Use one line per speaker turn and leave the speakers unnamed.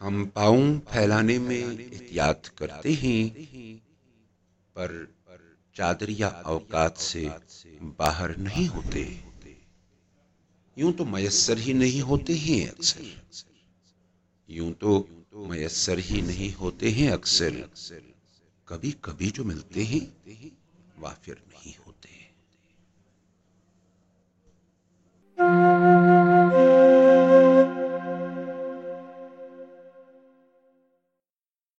अफवाहों फैलाने में एहतियात करते हैं, पर चादर या अवकात से बाहर नहीं होते। यूँ तो मयसर ही नहीं होते हैं अक्सर। यूँ तो मयसर ही नहीं होते हैं अक्सर। कभी कभी जो मिलते हैं, वाफिर नहीं होते। हैं